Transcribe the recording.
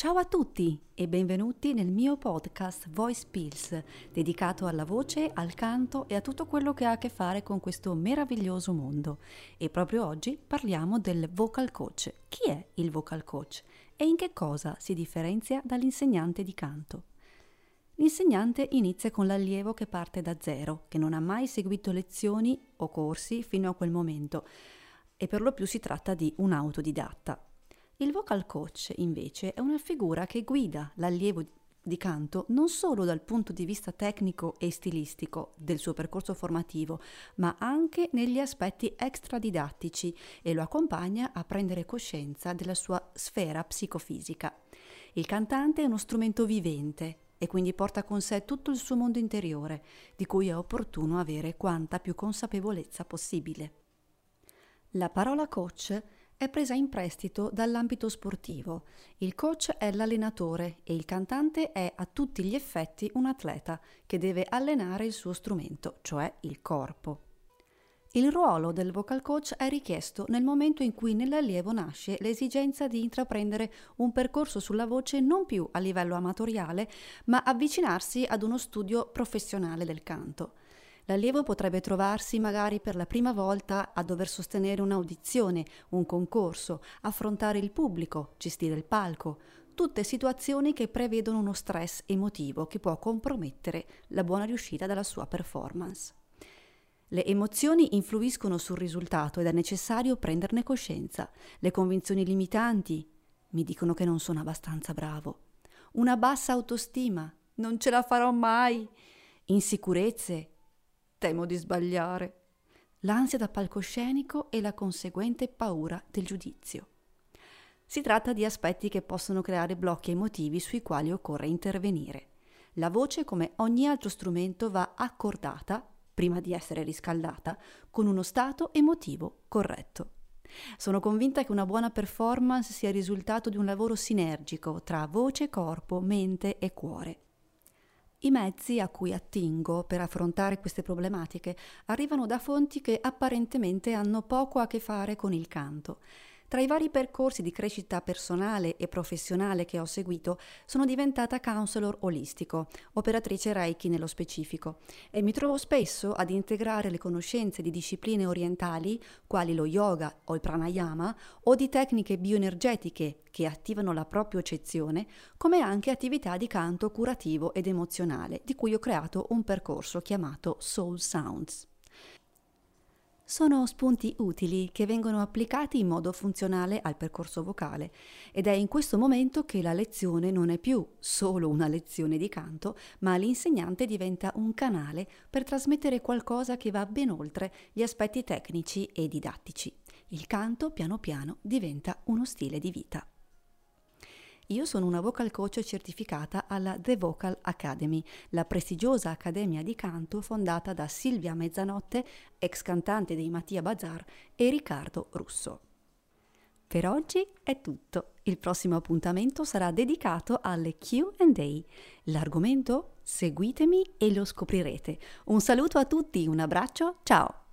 Ciao a tutti e benvenuti nel mio podcast Voice Pills, dedicato alla voce, al canto e a tutto quello che ha a che fare con questo meraviglioso mondo. E proprio oggi parliamo del vocal coach. Chi è il vocal coach e in che cosa si differenzia dall'insegnante di canto? L'insegnante inizia con l'allievo che parte da zero, che non ha mai seguito lezioni o corsi fino a quel momento e per lo più si tratta di un autodidatta. Il vocal coach, invece, è una figura che guida l'allievo di canto non solo dal punto di vista tecnico e stilistico del suo percorso formativo, ma anche negli aspetti extradidattici e lo accompagna a prendere coscienza della sua sfera psicofisica. Il cantante è uno strumento vivente e quindi porta con sé tutto il suo mondo interiore, di cui è opportuno avere quanta più consapevolezza possibile. La parola coach è presa in prestito dall'ambito sportivo. Il coach è l'allenatore e il cantante è a tutti gli effetti un atleta che deve allenare il suo strumento, cioè il corpo. Il ruolo del vocal coach è richiesto nel momento in cui nell'allievo nasce l'esigenza di intraprendere un percorso sulla voce non più a livello amatoriale, ma avvicinarsi ad uno studio professionale del canto. L'allievo potrebbe trovarsi magari per la prima volta a dover sostenere un'audizione, un concorso, affrontare il pubblico, gestire il palco, tutte situazioni che prevedono uno stress emotivo che può compromettere la buona riuscita della sua performance. Le emozioni influiscono sul risultato ed è necessario prenderne coscienza. Le convinzioni limitanti mi dicono che non sono abbastanza bravo. Una bassa autostima, non ce la farò mai. Insicurezze, temo di sbagliare. L'ansia da palcoscenico e la conseguente paura del giudizio. Si tratta di aspetti che possono creare blocchi emotivi sui quali occorre intervenire. La voce, come ogni altro strumento, va accordata, prima di essere riscaldata, con uno stato emotivo corretto. Sono convinta che una buona performance sia il risultato di un lavoro sinergico tra voce, corpo, mente e cuore. I mezzi a cui attingo per affrontare queste problematiche arrivano da fonti che apparentemente hanno poco a che fare con il canto. Tra i vari percorsi di crescita personale e professionale che ho seguito, sono diventata counselor olistico, operatrice Reiki nello specifico, e mi trovo spesso ad integrare le conoscenze di discipline orientali, quali lo yoga o il pranayama, o di tecniche bioenergetiche che attivano la propria come anche attività di canto curativo ed emozionale, di cui ho creato un percorso chiamato Soul Sounds sono spunti utili che vengono applicati in modo funzionale al percorso vocale ed è in questo momento che la lezione non è più solo una lezione di canto, ma l'insegnante diventa un canale per trasmettere qualcosa che va ben oltre gli aspetti tecnici e didattici. Il canto piano piano diventa uno stile di vita. Io sono una vocal coach certificata alla The Vocal Academy, la prestigiosa accademia di canto fondata da Silvia Mezzanotte, ex cantante dei Mattia Bazar, e Riccardo Russo. Per oggi è tutto. Il prossimo appuntamento sarà dedicato alle QA. L'argomento? Seguitemi e lo scoprirete. Un saluto a tutti, un abbraccio, ciao!